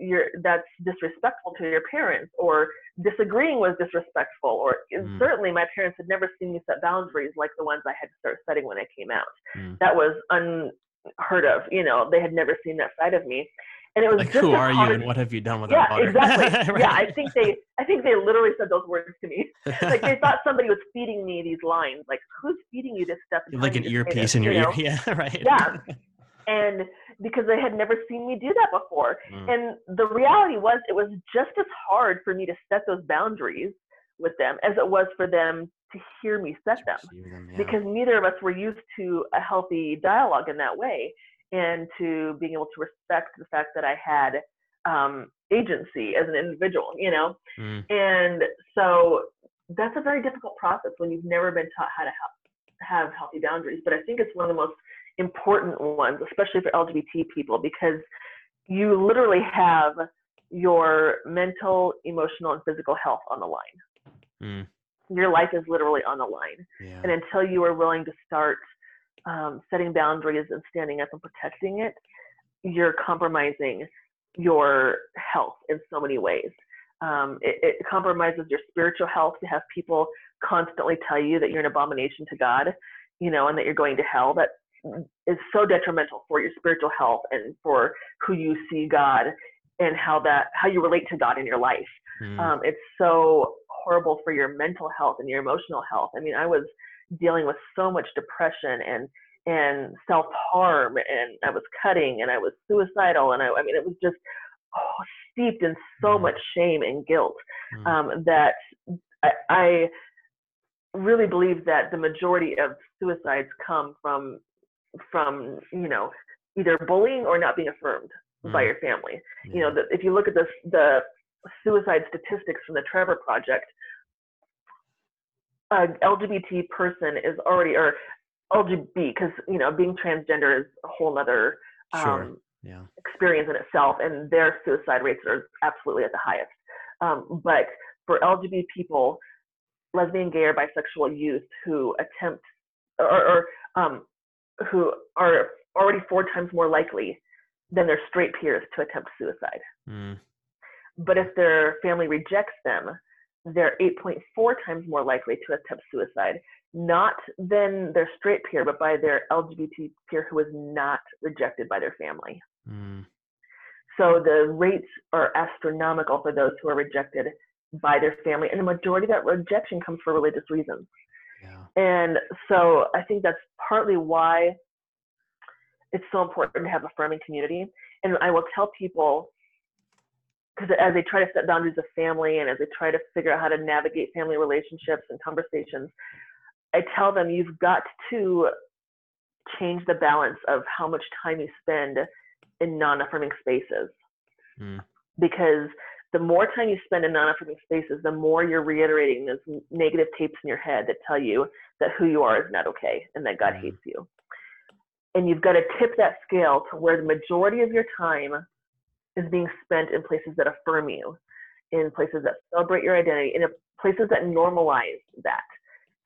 Speaker 1: you're, that's disrespectful to your parents or disagreeing was disrespectful or mm. certainly my parents had never seen me set boundaries like the ones i had to start setting when i came out mm. that was unheard of you know they had never seen that side of me and it was
Speaker 2: like, who are hard... you and what have you done with
Speaker 1: yeah,
Speaker 2: our
Speaker 1: exactly. right. Yeah, I think they, I think they literally said those words to me. like they thought somebody was feeding me these lines. Like, who's feeding you this stuff?
Speaker 2: Like an earpiece in your ear. Yeah, right.
Speaker 1: Yeah. And because they had never seen me do that before. Mm. And the reality was, it was just as hard for me to set those boundaries with them as it was for them to hear me set them, them yeah. because neither of us were used to a healthy dialogue in that way and to being able to respect the fact that I had um, agency as an individual, you know? Mm. And so that's a very difficult process when you've never been taught how to have, have healthy boundaries. But I think it's one of the most important ones, especially for LGBT people, because you literally have your mental, emotional, and physical health on the line. Mm. Your life is literally on the line. Yeah. And until you are willing to start um, setting boundaries and standing up and protecting it, you're compromising your health in so many ways. Um, it, it, compromises your spiritual health to have people constantly tell you that you're an abomination to God, you know, and that you're going to hell. That is so detrimental for your spiritual health and for who you see God and how that how you relate to God in your life. Mm. Um, it's so horrible for your mental health and your emotional health. I mean, I was dealing with so much depression and and self harm and I was cutting and I was suicidal and I, I mean it was just oh, steeped in so mm-hmm. much shame and guilt mm. um, that I, I really believe that the majority of suicides come from from you know either bullying or not being affirmed mm. by your family. Yeah. You know, the, if you look at this the suicide statistics from the Trevor Project, an LGBT person is already, or LGBT, because you know, being transgender is a whole other um,
Speaker 2: sure. yeah.
Speaker 1: experience in itself, and their suicide rates are absolutely at the highest. Um, but for LGBT people, lesbian, gay, or bisexual youth who attempt or, or um, who are already four times more likely than their straight peers to attempt suicide. Mm. But if their family rejects them, they're 8.4 times more likely to attempt suicide, not than their straight peer, but by their LGBT peer who is not rejected by their family. Mm. So the rates are astronomical for those who are rejected by their family, and the majority of that rejection comes for religious reasons. And so I think that's partly why it's so important to have a affirming community. And I will tell people because as they try to set boundaries of family and as they try to figure out how to navigate family relationships and conversations, I tell them you've got to change the balance of how much time you spend in non-affirming spaces
Speaker 2: Mm.
Speaker 1: because the more time you spend in non-affirming spaces the more you're reiterating those negative tapes in your head that tell you that who you are is not okay and that god
Speaker 2: Mm.
Speaker 1: hates you and you've got to tip that scale to where the majority of your time is being spent in places that affirm you in places that celebrate your identity in places that normalize that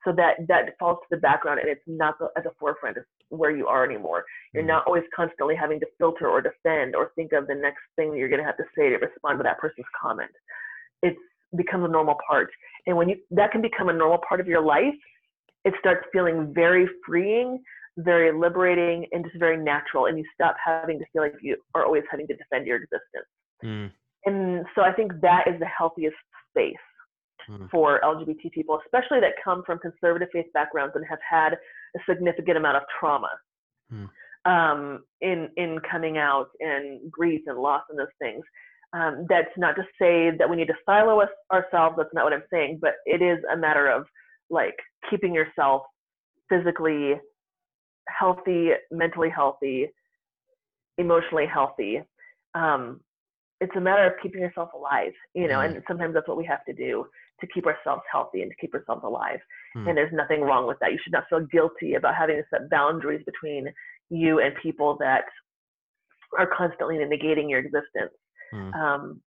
Speaker 1: so that that falls to the background and it's not the, at the forefront of where you are anymore you're
Speaker 2: Mm.
Speaker 1: not always constantly having to filter or defend or think of the next thing that you're going to have to say to respond to that person's comment it's becomes a normal part and when you that can become a normal part of your life it starts feeling very freeing very liberating and just very natural and you stop having to feel like you are always having to defend your existence
Speaker 2: Mm.
Speaker 1: and so I think that is the healthiest space
Speaker 2: Mm.
Speaker 1: for LGBT people, especially that come from conservative faith backgrounds and have had a significant amount of trauma
Speaker 2: Mm.
Speaker 1: um, in in coming out and grief and loss and those things. Um, that's not to say that we need to silo us ourselves. That's not what I'm saying, but it is a matter of like keeping yourself physically healthy, mentally healthy, emotionally healthy. Um, it's a matter of keeping yourself alive, you know, and sometimes that's what we have to do to keep ourselves healthy and to keep ourselves alive.
Speaker 2: Hmm.
Speaker 1: And there's nothing wrong with that. You should not feel guilty about having to set boundaries between you and people that are constantly negating your existence.
Speaker 2: Hmm.
Speaker 1: Um,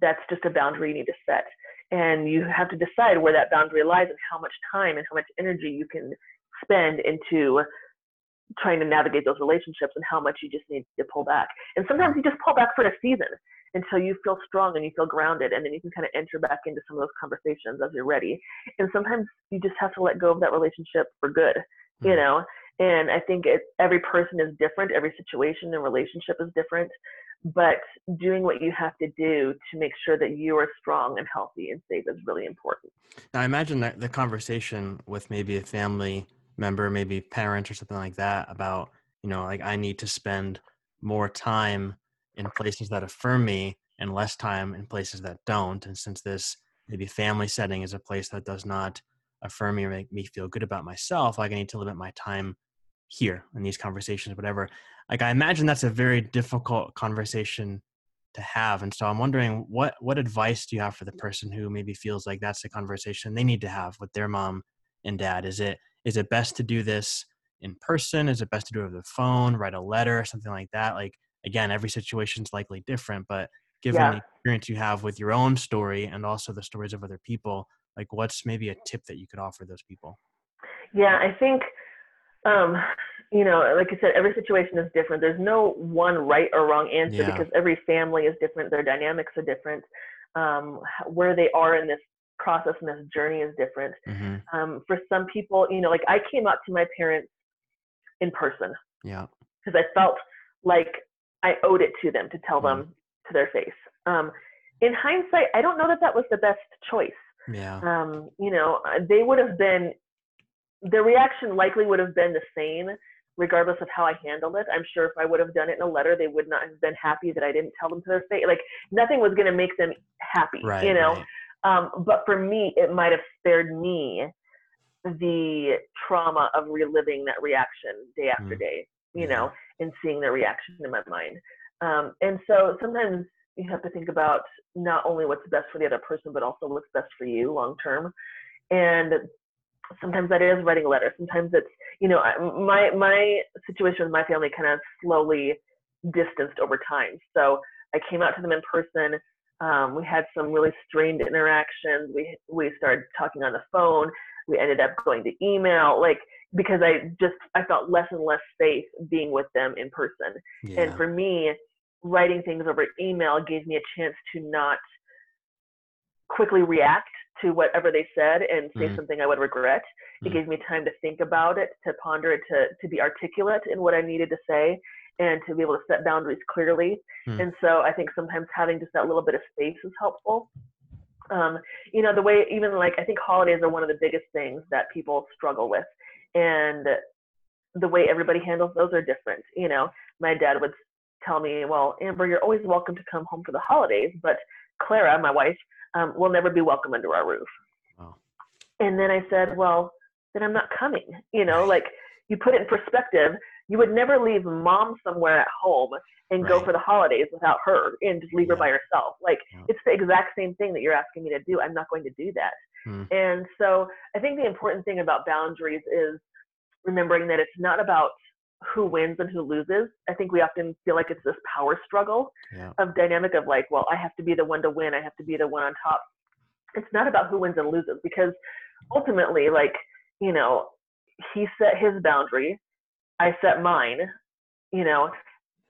Speaker 1: that's just a boundary you need to set. And you have to decide where that boundary lies and how much time and how much energy you can spend into trying to navigate those relationships and how much you just need to pull back. And sometimes you just pull back for a season until you feel strong and you feel grounded, and then you can kind of enter back into some of those conversations as you're ready. And sometimes you just have to let go of that relationship for good, you
Speaker 2: Mhm.
Speaker 1: know. And I think it, every person is different, every situation and relationship is different, but doing what you have to do to make sure that you are strong and healthy and safe is really important.
Speaker 2: Now, I imagine that the conversation with maybe a family member, maybe parent or something like that, about you know, like I need to spend more time in places that affirm me and less time in places that don't. And since this maybe family setting is a place that does not affirm me or make me feel good about myself, like I need to limit my time here in these conversations, whatever. Like I imagine that's a very difficult conversation to have. And so I'm wondering what what advice do you have for the person who maybe feels like that's the conversation they need to have with their mom and dad? Is it is it best to do this in person? Is it best to do it over the phone, write a letter, something like that? Like again, every situation is likely different, but given
Speaker 1: Yeah.
Speaker 2: the experience you have with your own story and also the stories of other people, like what's maybe a tip that you could offer those people?
Speaker 1: Yeah, I think, um, you know, like I said, every situation is different. There's no one right or wrong answer
Speaker 2: Yeah.
Speaker 1: because every family is different. Their dynamics are different. Um, where they are in this process and this journey is different.
Speaker 2: hmm
Speaker 1: Um, for some people, you know, like I came out to my parents in person
Speaker 2: Yeah.
Speaker 1: because I felt like I owed it to them to tell
Speaker 2: Mm.
Speaker 1: them to their face. Um, in hindsight, I don't know that that was the best choice
Speaker 2: Yeah.
Speaker 1: um, you know, uh, they would have been, their reaction likely would have been the same, regardless of how I handled it. I'm sure if I would have done it in a letter, they would not have been happy that I didn't tell them to their face. Like nothing was going to make them happy,
Speaker 2: Right.
Speaker 1: you know.
Speaker 2: right.
Speaker 1: Um, but for me, it might have spared me the trauma of reliving that reaction day after
Speaker 2: Mm.
Speaker 1: day, you know, and seeing their reaction in my mind. Um, and so sometimes you have to think about not only what's best for the other person, but also what's best for you long term. And sometimes that is writing a letter. Sometimes it's, you know, I- my my situation with my family kind of slowly distanced over time. So I came out to them in person. Um, we had some really strained interactions. We we started talking on the phone. We ended up going to email, like because I just I felt less and less safe being with them in person.
Speaker 2: Yeah.
Speaker 1: And for me, writing things over email gave me a chance to not quickly react to whatever they said and say
Speaker 2: Mhm.
Speaker 1: something I would regret. It
Speaker 2: Mhm.
Speaker 1: gave me time to think about it, to ponder it, to, to be articulate in what I needed to say, and to be able to set boundaries clearly.
Speaker 2: Hmm.
Speaker 1: And so I think sometimes having just that little bit of space is helpful. Um, you know, the way even like I think holidays are one of the biggest things that people struggle with, and the way everybody handles those are different. You know, my dad would tell me, "Well, Amber, you're always welcome to come home for the holidays, but Clara, my wife, um, will never be welcome under our roof."
Speaker 2: Wow.
Speaker 1: And then I said, "Well, then I'm not coming. You know, like you put it in perspective, you would never leave mom somewhere at home and go for the holidays without her and just leave her by herself. Like
Speaker 4: Yeah.
Speaker 1: it's the exact same thing that you're asking me to do. I'm not going to do that.
Speaker 4: Hmm.
Speaker 1: And so I think the important thing about boundaries is remembering that it's not about who wins and who loses. I think we often feel like it's this power struggle
Speaker 4: Yeah.
Speaker 1: of dynamic of like, well, I have to be the one to win. I have to be the one on top. It's not about who wins and loses because ultimately, like, you know, he set his boundary, I set mine. You know,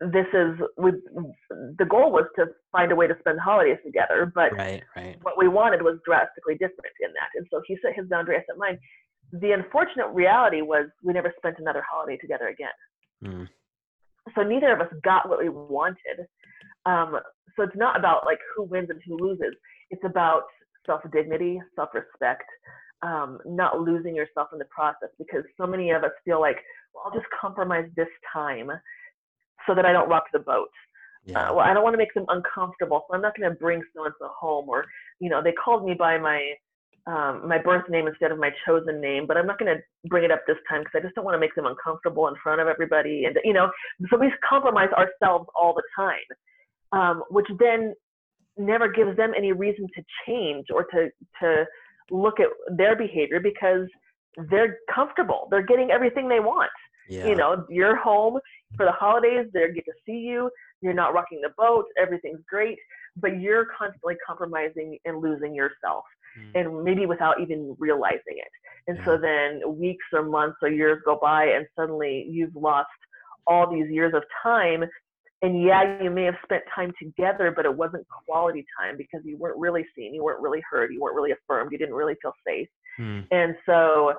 Speaker 1: this is we. The goal was to find a way to spend holidays together, but
Speaker 4: Right. Right.
Speaker 1: what we wanted was drastically different in that. And so he set his boundary, I set mine. The unfortunate reality was we never spent another holiday together again.
Speaker 4: Hmm.
Speaker 1: So neither of us got what we wanted. Um, so it's not about like who wins and who loses. It's about self dignity, self respect, um, not losing yourself in the process because so many of us feel like, well, I'll just compromise this time so that I don't rock the boat
Speaker 4: Yeah.
Speaker 1: uh, well, I don't want to make them uncomfortable, so I'm not going to bring so and so home. Or, you know, they called me by my um, my birth name instead of my chosen name, but I'm not going to bring it up this time because I just don't want to make them uncomfortable in front of everybody. And you know, so we compromise ourselves all the time, um, which then never gives them any reason to change or to to look at their behavior because they're comfortable. They're getting everything they want
Speaker 4: yeah.
Speaker 1: you know you're home for the holidays they get to see you you're not rocking the boat everything's great but you're constantly compromising and losing yourself
Speaker 4: Hmm.
Speaker 1: and maybe without even realizing it and so then weeks or months or years go by and suddenly you've lost all these years of time and yeah you may have spent time together but it wasn't quality time because you weren't really seen you weren't really heard you weren't really affirmed you didn't really feel safe
Speaker 4: Hmm.
Speaker 1: and so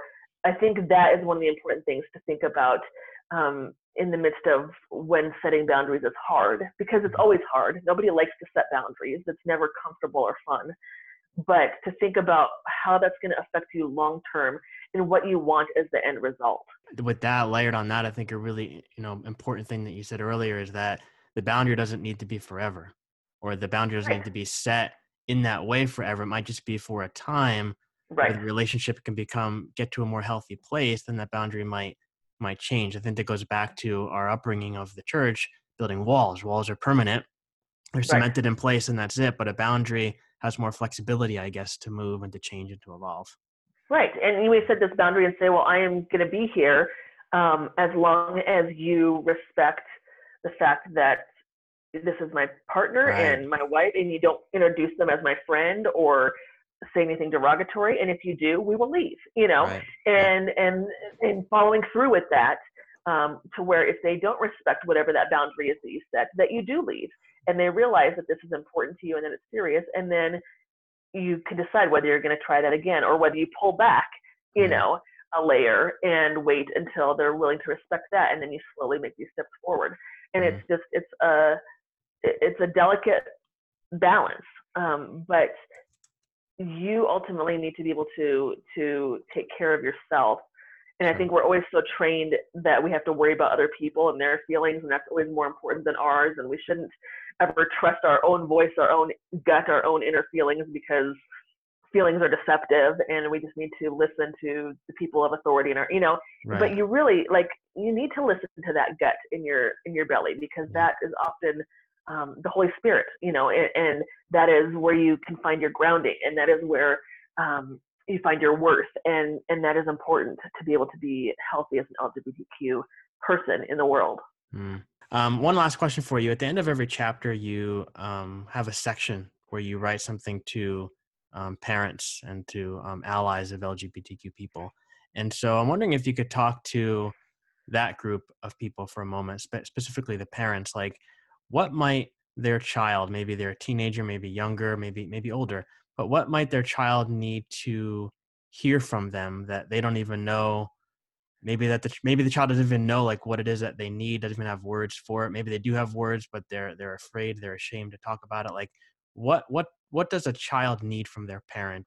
Speaker 1: I think that is one of the important things to think about um, in the midst of when setting boundaries is hard, because it's always hard. Nobody likes to set boundaries, it's never comfortable or fun. But to think about how that's going to affect you long term and what you want as the end result.
Speaker 4: with that layered on that, I think a really you know important thing that you said earlier is that the boundary doesn't need to be forever, or the boundary doesn't
Speaker 1: Right.
Speaker 4: need to be set in that way forever. It might just be for a time
Speaker 1: Right.
Speaker 4: the relationship can become get to a more healthy place. Then that boundary might might change. I think that goes back to our upbringing of the church, building walls. Walls are permanent; they're cemented in place, and that's it. But a boundary has more flexibility, I guess, to move and to change and to evolve.
Speaker 1: Right. And you may set this boundary and say, well, I am going to be here um, as long as you respect the fact that this is my partner
Speaker 4: Right.
Speaker 1: and my wife, and you don't introduce them as my friend or say anything derogatory. And if you do, we will leave, you know,
Speaker 4: Right.
Speaker 1: and, and, and following through with that um, to where if they don't respect whatever that boundary is that you set, that you do leave and they realize that this is important to you and that it's serious. And then you can decide whether you're going to try that again or whether you pull back, you
Speaker 4: Mhm.
Speaker 1: know, a layer and wait until they're willing to respect that, and then you slowly make these steps forward. And it's just it's a it's a delicate balance, um, but you ultimately need to be able to to take care of yourself. And I think we're always so trained that we have to worry about other people and their feelings, and that's always more important than ours. And we shouldn't ever trust our own voice, our own gut, our own inner feelings because feelings are deceptive, and we just need to listen to the people of authority in our, you know.
Speaker 4: Right.
Speaker 1: But you really like you need to listen to that gut in your in your belly because that is often um, the Holy Spirit, you know, and, and that is where you can find your grounding, and that is where um, you find your worth, and and that is important to be able to be healthy as an LGBTQ person in the world.
Speaker 4: Mm. Um, one last question for you. At the end of every chapter, you um, have a section where you write something to um, parents and to um, allies of LGBTQ people. And so I'm wondering if you could talk to that group of people for a moment, spe- specifically the parents. Like, what might their child, maybe they're a teenager, maybe younger, maybe maybe older, but what might their child need to hear from them that they don't even know maybe that the maybe the child doesn't even know like what it is that they need doesn't even have words for it maybe they do have words but they're they're afraid they're ashamed to talk about it like what what what does a child need from their parent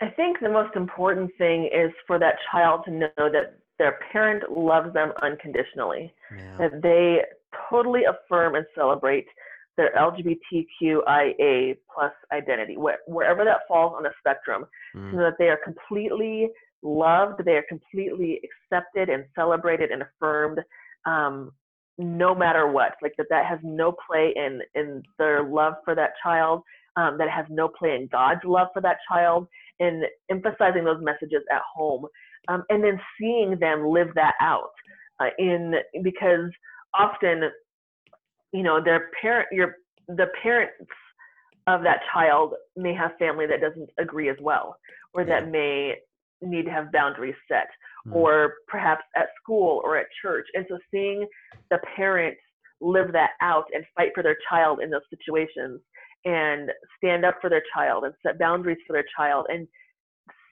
Speaker 1: I think the most important thing is for that child to know that their parent loves them unconditionally.
Speaker 4: yeah
Speaker 1: that they totally affirm and celebrate their LGBTQIA plus identity, wh- wherever that falls on the spectrum,
Speaker 4: Mm.
Speaker 1: so that they are completely loved. They are completely accepted and celebrated and affirmed, um, no matter what. Like that, that has no play in in their love for that child. Um, that has no play in God's love for that child, and emphasizing those messages at home, um, and then seeing them live that out. Uh, in because often, you know, their parent, your the parents of that child may have family that doesn't agree as well, or that may need to have boundaries set, mm. or perhaps at school or at church. And so seeing the parents live that out and fight for their child in those situations and stand up for their child and set boundaries for their child and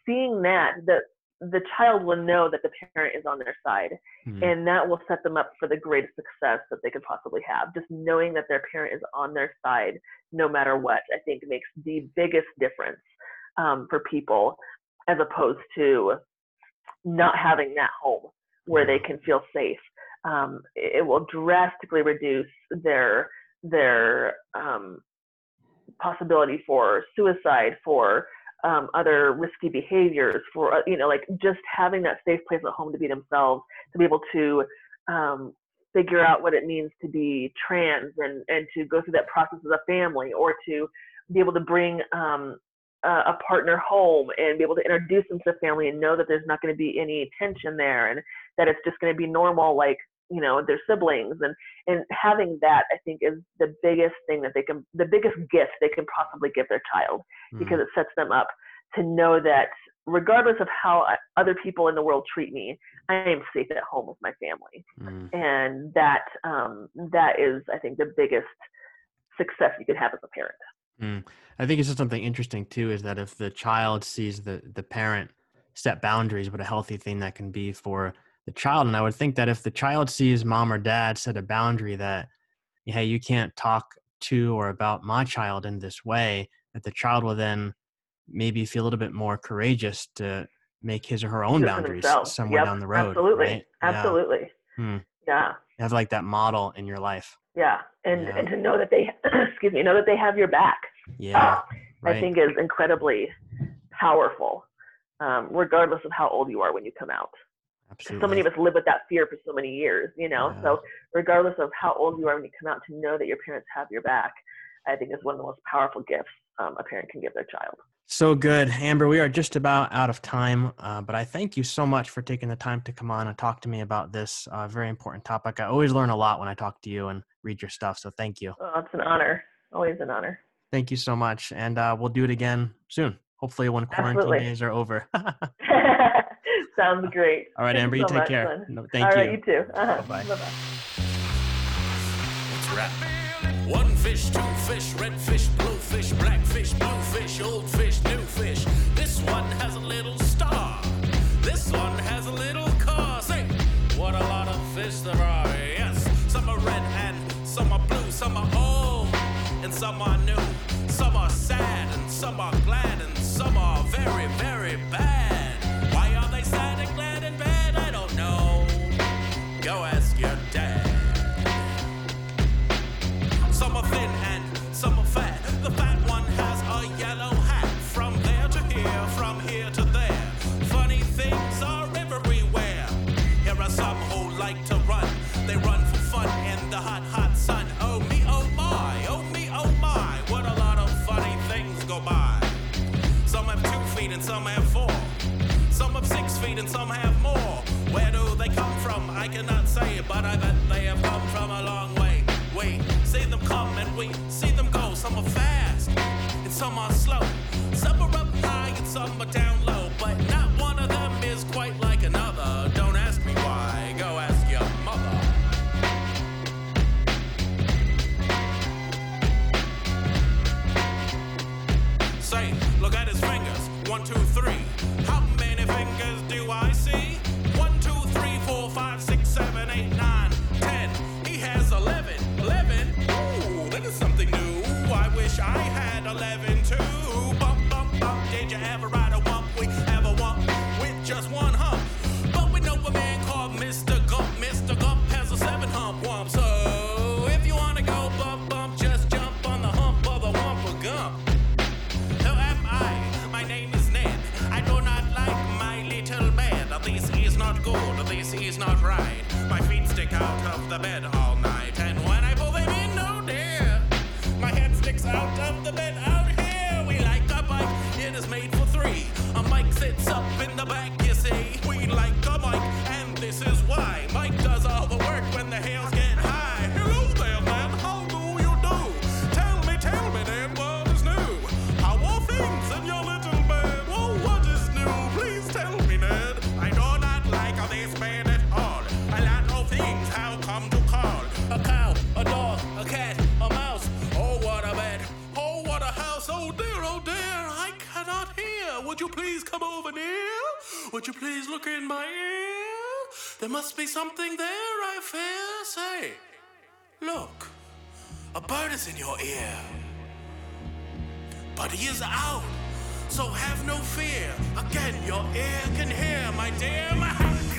Speaker 1: seeing that the the child will know that the parent is on their side mm-hmm. and that will set them up for the greatest success that they could possibly have. Just knowing that their parent is on their side no matter what i think makes the biggest difference um, for people as opposed to not having that home where they can feel safe. Um, it will drastically reduce their their um, possibility for suicide for um, other risky behaviors, for uh, you know, like just having that safe place at home to be themselves, to be able to um, figure out what it means to be trans and and to go through that process as a family, or to be able to bring um, a partner home and be able to introduce them to the family and know that there's not going to be any tension there and that it's just going to be normal like you know their siblings and and having that i think is the biggest thing that they can the biggest gift they can possibly give their child mm-hmm. because it sets them up to know that regardless of how other people in the world treat me i am safe at home with my family mm-hmm. and that um, that is i think the biggest success you could have as a parent
Speaker 2: mm. i think it's just something interesting too is that if the child sees the the parent set boundaries what a healthy thing that can be for the child. And I would think that if the child sees mom or dad set a boundary that, hey, you can't talk to or about my child in this way, that the child will then maybe feel a little bit more courageous to make his or her own boundaries somewhere
Speaker 1: yep,
Speaker 2: down the road.
Speaker 1: Absolutely. Right? Absolutely. Yeah. Hmm. yeah.
Speaker 2: Have like that model in your life.
Speaker 1: Yeah. And yeah. and to know that they excuse me, know that they have your back.
Speaker 2: Yeah.
Speaker 1: right. I think is incredibly powerful. Um, regardless of how old you are when you come out. Absolutely. So many of us live with that fear for so many years, you know. Yeah. So regardless of how old you are when you come out, to know that your parents have your back, I think is one of the most powerful gifts um, a parent can give their child.
Speaker 2: So good, Amber. We are just about out of time, uh, but I thank you so much for taking the time to come on and talk to me about this uh, very important topic. I always learn a lot when I talk to you and read your stuff. So thank you.
Speaker 1: Oh, it's an honor. Always an honor.
Speaker 2: Thank you so much, and uh, we'll do it again soon. Hopefully, when quarantine Absolutely. days are over.
Speaker 1: Sounds great.
Speaker 2: All right, Thank Amber, you, so take much, care. No, thank
Speaker 1: All
Speaker 2: you.
Speaker 1: All right, you too. Uh-huh.
Speaker 2: Bye bye.
Speaker 3: One fish, two fish, red fish, blue fish, black fish, blue fish, old fish, new fish. This one has a little star. This one has a little car. Say, what a lot of fish there are. Yes, some are red and some are blue, some are old and some are new. Some are sad and some are glad and some are very, very bad. There must be something there, I fear. Say, look, a bird is in your ear. But he is out, so have no fear. Again, your ear can hear, my dear. My-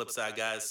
Speaker 3: flip side. Guys.